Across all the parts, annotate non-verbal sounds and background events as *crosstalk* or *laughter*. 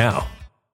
now.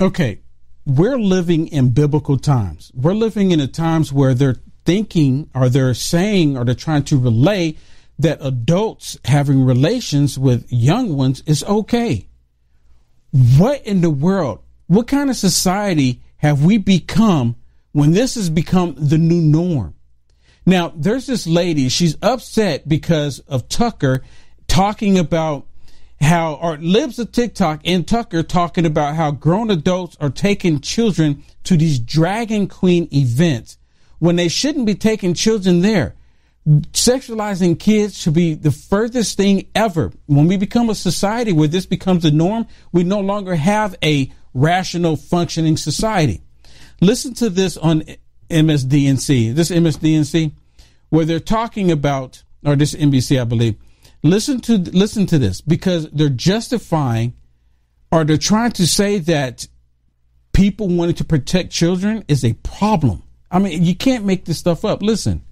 Okay, we're living in biblical times. We're living in the times where they're thinking or they're saying or they're trying to relay that adults having relations with young ones is okay. What in the world? What kind of society have we become when this has become the new norm? Now, there's this lady, she's upset because of Tucker talking about how, or Libs of TikTok and Tucker talking about how grown adults are taking children to these Dragon Queen events when they shouldn't be taking children there. Sexualizing kids should be the furthest thing ever. When we become a society where this becomes the norm, we no longer have a rational functioning society. Listen to this on MSDNC, this MSDNC, where they're talking about, or this NBC, I believe, Listen to listen to this because they're justifying or they're trying to say that people wanting to protect children is a problem. I mean, you can't make this stuff up. Listen.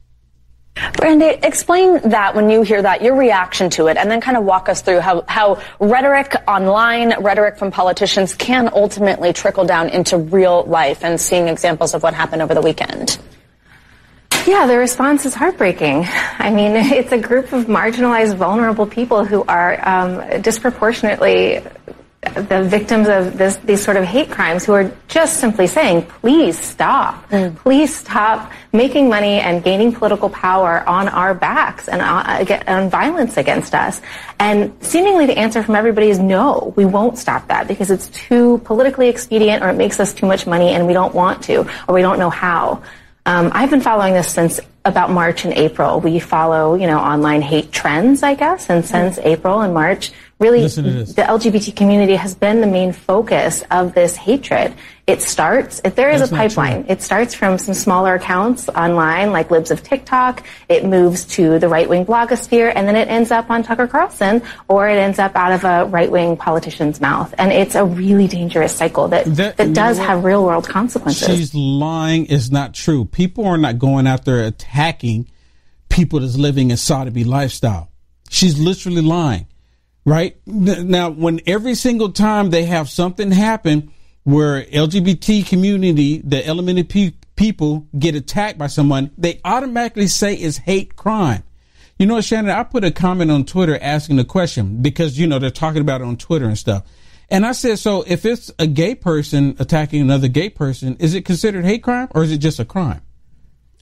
Brandy, explain that when you hear that, your reaction to it, and then kind of walk us through how, how rhetoric online, rhetoric from politicians can ultimately trickle down into real life and seeing examples of what happened over the weekend. Yeah, the response is heartbreaking. I mean, *laughs* it's a group of marginalized, vulnerable people who are um, disproportionately the victims of this, these sort of hate crimes who are just simply saying, please stop. Mm. Please stop making money and gaining political power on our backs and uh, on violence against us. And seemingly the answer from everybody is no, we won't stop that because it's too politically expedient or it makes us too much money and we don't want to or we don't know how. Um, I've been following this since about March and April. We follow, you know, online hate trends, I guess, and since mm. April and March, really the LGBT community has been the main focus of this hatred. It starts, if there is That's a pipeline, it starts from some smaller accounts online like Libs of TikTok. It moves to the right wing blogosphere and then it ends up on Tucker Carlson or it ends up out of a right wing politician's mouth. And it's a really dangerous cycle that, that, that does have real world consequences. She's lying is not true. People are not going out there attacking people that's living a sodomy lifestyle. She's literally lying right? Now, when every single time they have something happen where LGBT community, the elemental people get attacked by someone, they automatically say it's hate crime. You know, Shannon, I put a comment on Twitter asking the question because, you know, they're talking about it on Twitter and stuff. And I said, so if it's a gay person attacking another gay person, is it considered hate crime or is it just a crime?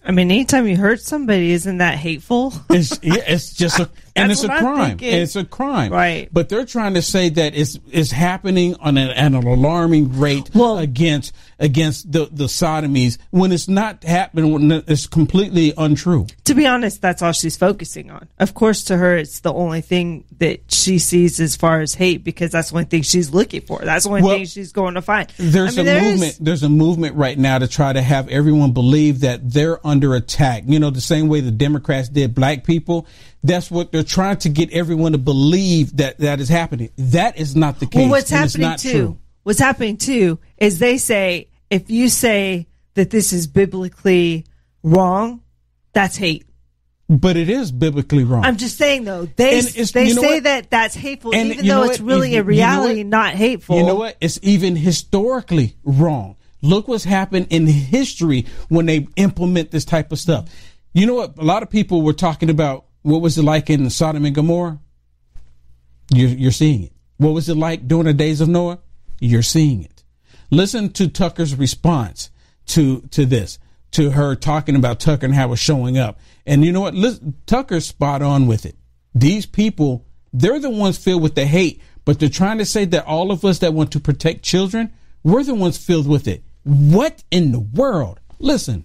I mean, anytime you hurt somebody, isn't that hateful? *laughs* it's, yeah, it's just a, and it's a crime. It's a crime, right? But they're trying to say that it's it's happening on an, an alarming rate well, against against the the sodomies when it's not happening. When it's completely untrue. To be honest, that's all she's focusing on. Of course, to her, it's the only thing that she sees as far as hate because that's the only thing she's looking for. That's the only well, thing she's going to find. There's I mean, a there movement. There's a movement right now to try to have everyone believe that they're under attack. You know, the same way the Democrats did black people that's what they're trying to get everyone to believe that that is happening. That is not the case. Well, what's happening too? True. What's happening too is they say if you say that this is biblically wrong, that's hate. But it is biblically wrong. I'm just saying though, they they say what? that that's hateful, and even though it's really a reality, you know not hateful. You know what? It's even historically wrong. Look what's happened in history when they implement this type of stuff. You know what? A lot of people were talking about what was it like in Sodom and Gomorrah? You're, you're seeing it. What was it like during the days of Noah? You're seeing it. Listen to Tucker's response to to this, to her talking about Tucker and how it was showing up. And you know what? Listen, Tucker's spot on with it. These people, they're the ones filled with the hate, but they're trying to say that all of us that want to protect children, we're the ones filled with it. What in the world? Listen.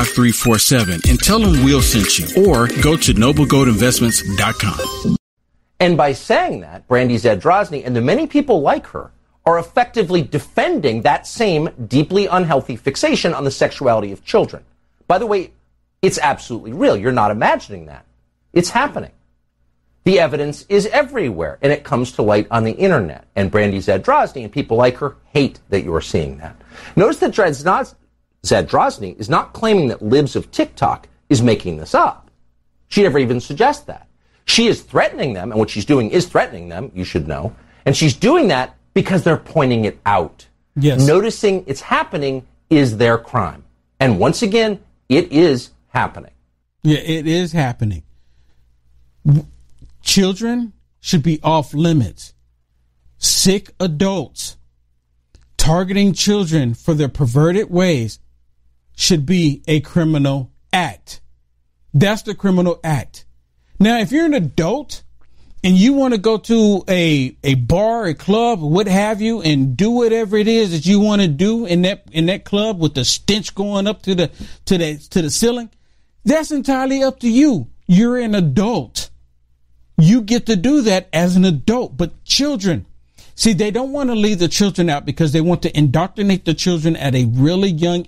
5347 and tell them we'll send you or go to noblegoldinvestments.com. And by saying that, Brandy Zadrozny and the many people like her are effectively defending that same deeply unhealthy fixation on the sexuality of children. By the way, it's absolutely real. You're not imagining that. It's happening. The evidence is everywhere, and it comes to light on the internet. And Brandy Zadrozny and people like her hate that you're seeing that. Notice that Zadrozny is not claiming that libs of TikTok is making this up. She never even suggests that. She is threatening them, and what she's doing is threatening them, you should know. And she's doing that because they're pointing it out. Yes. Noticing it's happening is their crime. And once again, it is happening. Yeah, it is happening. Children should be off limits. Sick adults targeting children for their perverted ways should be a criminal act. That's the criminal act. Now, if you're an adult and you want to go to a a bar, a club, what have you, and do whatever it is that you want to do in that in that club with the stench going up to the to the to the ceiling, that's entirely up to you. You're an adult. You get to do that as an adult, but children, see, they don't want to leave the children out because they want to indoctrinate the children at a really young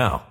now.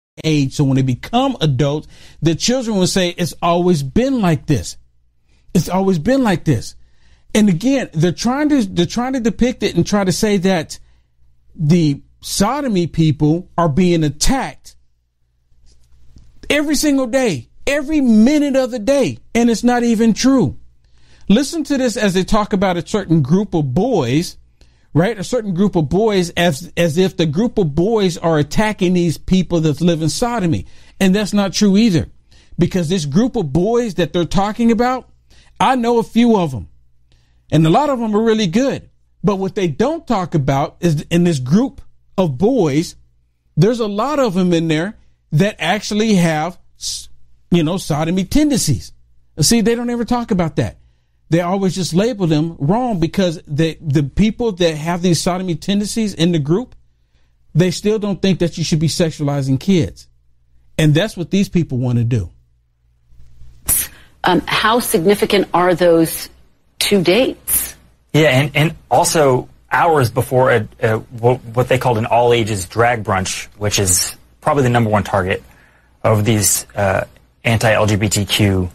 Age, so when they become adults, the children will say, It's always been like this. It's always been like this. And again, they're trying to they're trying to depict it and try to say that the sodomy people are being attacked every single day, every minute of the day, and it's not even true. Listen to this as they talk about a certain group of boys, right? A certain group of boys as as if the group of boys are attacking these people that live in sodomy. And that's not true either because this group of boys that they're talking about, I know a few of them, and a lot of them are really good. But what they don't talk about is in this group of boys, there's a lot of them in there that actually have, you know, sodomy tendencies. See, they don't ever talk about that. They always just label them wrong because the the people that have these sodomy tendencies in the group, they still don't think that you should be sexualizing kids. And that's what these people want to do. Um, how significant are those two dates? Yeah, and, and also hours before a, a, what they called an all ages drag brunch, which is probably the number one target of these uh, anti LGBTQ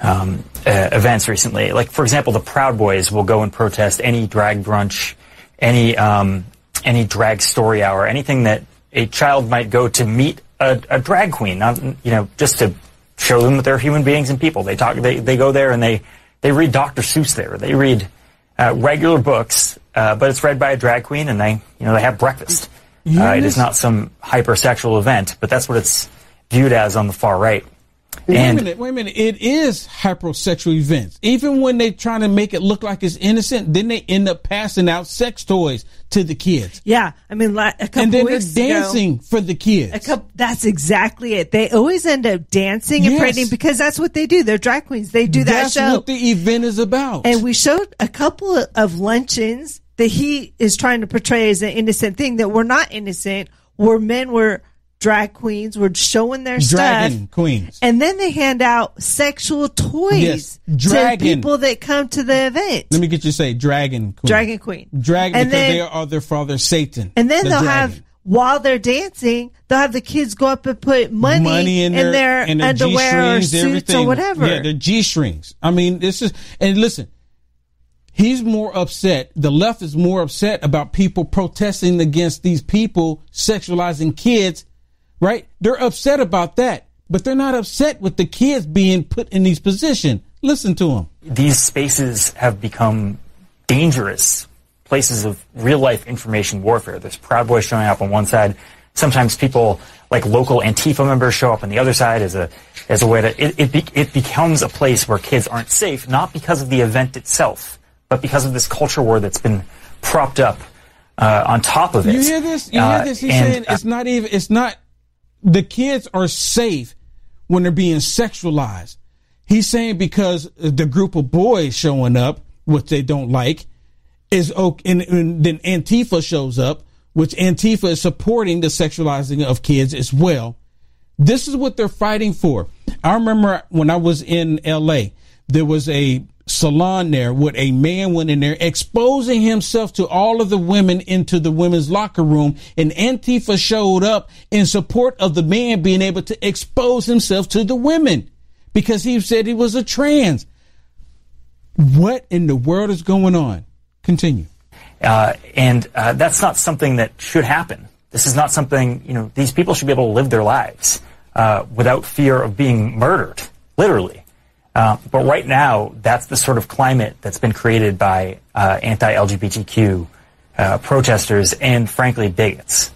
um, uh, events recently. Like, for example, the Proud Boys will go and protest any drag brunch, any um, any drag story hour, anything that a child might go to meet a, a drag queen, not, you know, just to show them that they're human beings and people. They talk, they, they go there and they, they read Dr. Seuss there. They read uh, regular books, uh, but it's read by a drag queen and they, you know, they have breakfast. Uh, it is not some hypersexual event, but that's what it's viewed as on the far right. Wait a minute, wait a minute. It is hypersexual events. Even when they're trying to make it look like it's innocent, then they end up passing out sex toys to the kids. Yeah, I mean, a couple And then they're weeks ago- dancing for the kids. A couple, that's exactly it. They always end up dancing and Yes. parading because that's what they do. They're drag queens. They do that That's show. what the event is about. And we showed a couple of- of luncheons that he is trying to portray as an innocent thing that were not innocent, where men were drag queens, were showing their Dragon stuff. queens. And then they hand out sexual toys Yes, to people that come to the event. Let me get you to say dragon queen. Dragon queen. Dragon And because then- they are their father Satan. And then the they'll dragon. have while they're dancing, they'll have the kids go up and put money, in their, their, in their underwear or suits everything. or whatever. Yeah, their G strings. I mean, this is and listen. He's more upset. The left is more upset about people protesting against these people sexualizing kids, right? They're upset about that, but they're not upset with the kids being put in these positions. Listen to them. these spaces have become dangerous places of real life information warfare. There's Proud Boys showing up on one side. Sometimes people like local Antifa members show up on the other side as a as a way to it it, be, it becomes a place where kids aren't safe, not because of the event itself, but because of this culture war that's been propped up uh, on top of it. You hear this? You Uh, hear this? He's and, saying uh, it's not even. It's not. The kids are safe when they're being sexualized. He's saying because the group of boys showing up, which they don't like, is okay. And, and then Antifa shows up, which Antifa is supporting the sexualizing of kids as well. This is what they're fighting for. I remember when I was in LA, there was a salon there with a man went in there exposing himself to all of the women into the women's locker room and Antifa showed up in support of the man being able to expose himself to the women because he said he was a trans. What in the world is going on? Continue. Uh, and uh, that's not something that should happen. This is not something, you know, these people should be able to live their lives uh, without fear of being murdered, literally. Uh, but right now, that's the sort of climate that's been created by uh, anti LGBTQ uh, protesters and, frankly, bigots.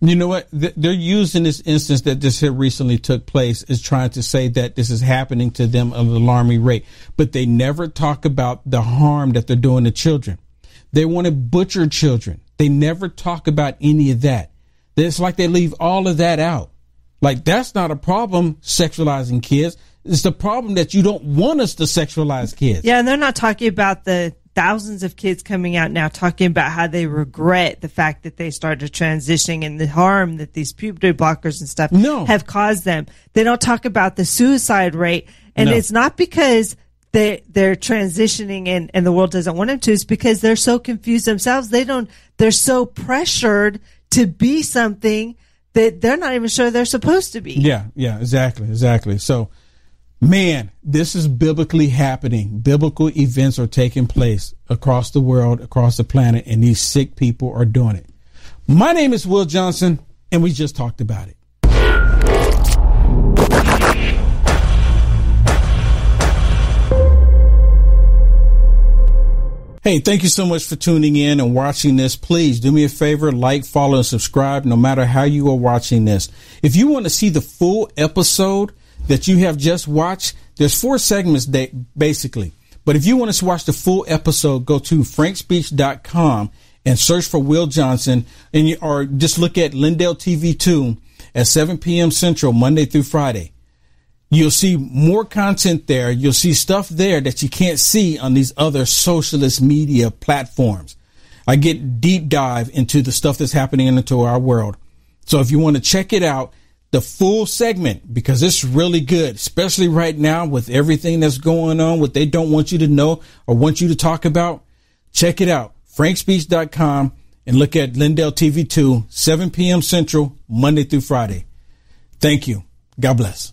You know what? They're using this instance that just here recently took place is trying to say that this is happening to them at an alarming rate, but they never talk about the harm that they're doing to children. They want to butcher children. They never talk about any of that. It's like they leave all of that out. Like that's not a problem sexualizing kids. It's the problem that you don't want us to sexualize kids. Yeah, and they're not talking about the thousands of kids coming out now talking about how they regret the fact that they started transitioning and the harm that these puberty blockers and stuff have caused them. They don't talk about the suicide rate. And No. it's not because they they're transitioning and, and the world doesn't want them to, it's because they're so confused themselves. They don't they're so pressured to be something that they're not even sure they're supposed to be. Yeah, yeah, exactly, exactly. So, man, this is biblically happening. Biblical events are taking place across the world, across the planet, and these sick people are doing it. My name is Will Johnson, and we just talked about it. Hey, thank you so much for tuning in and watching this. Please do me a favor, like, follow, and subscribe no matter how you are watching this. If you want to see the full episode that you have just watched, there's four segments da- basically. But if you want to watch the full episode, go to frankspeech.com and search for Will Johnson and you, or just look at Lindell TV 2 at 7 p.m. Central, Monday through Friday. You'll see more content there. You'll see stuff there that you can't see on these other socialist media platforms. I get deep dive into the stuff that's happening into our world. So if you want to check it out, the full segment, because it's really good, especially right now with everything that's going on, what they don't want you to know or want you to talk about, check it out. frankspeech.com and look at Lindell TV 2, 7 p.m. Central, Monday through Friday. Thank you. God bless.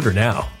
Order now.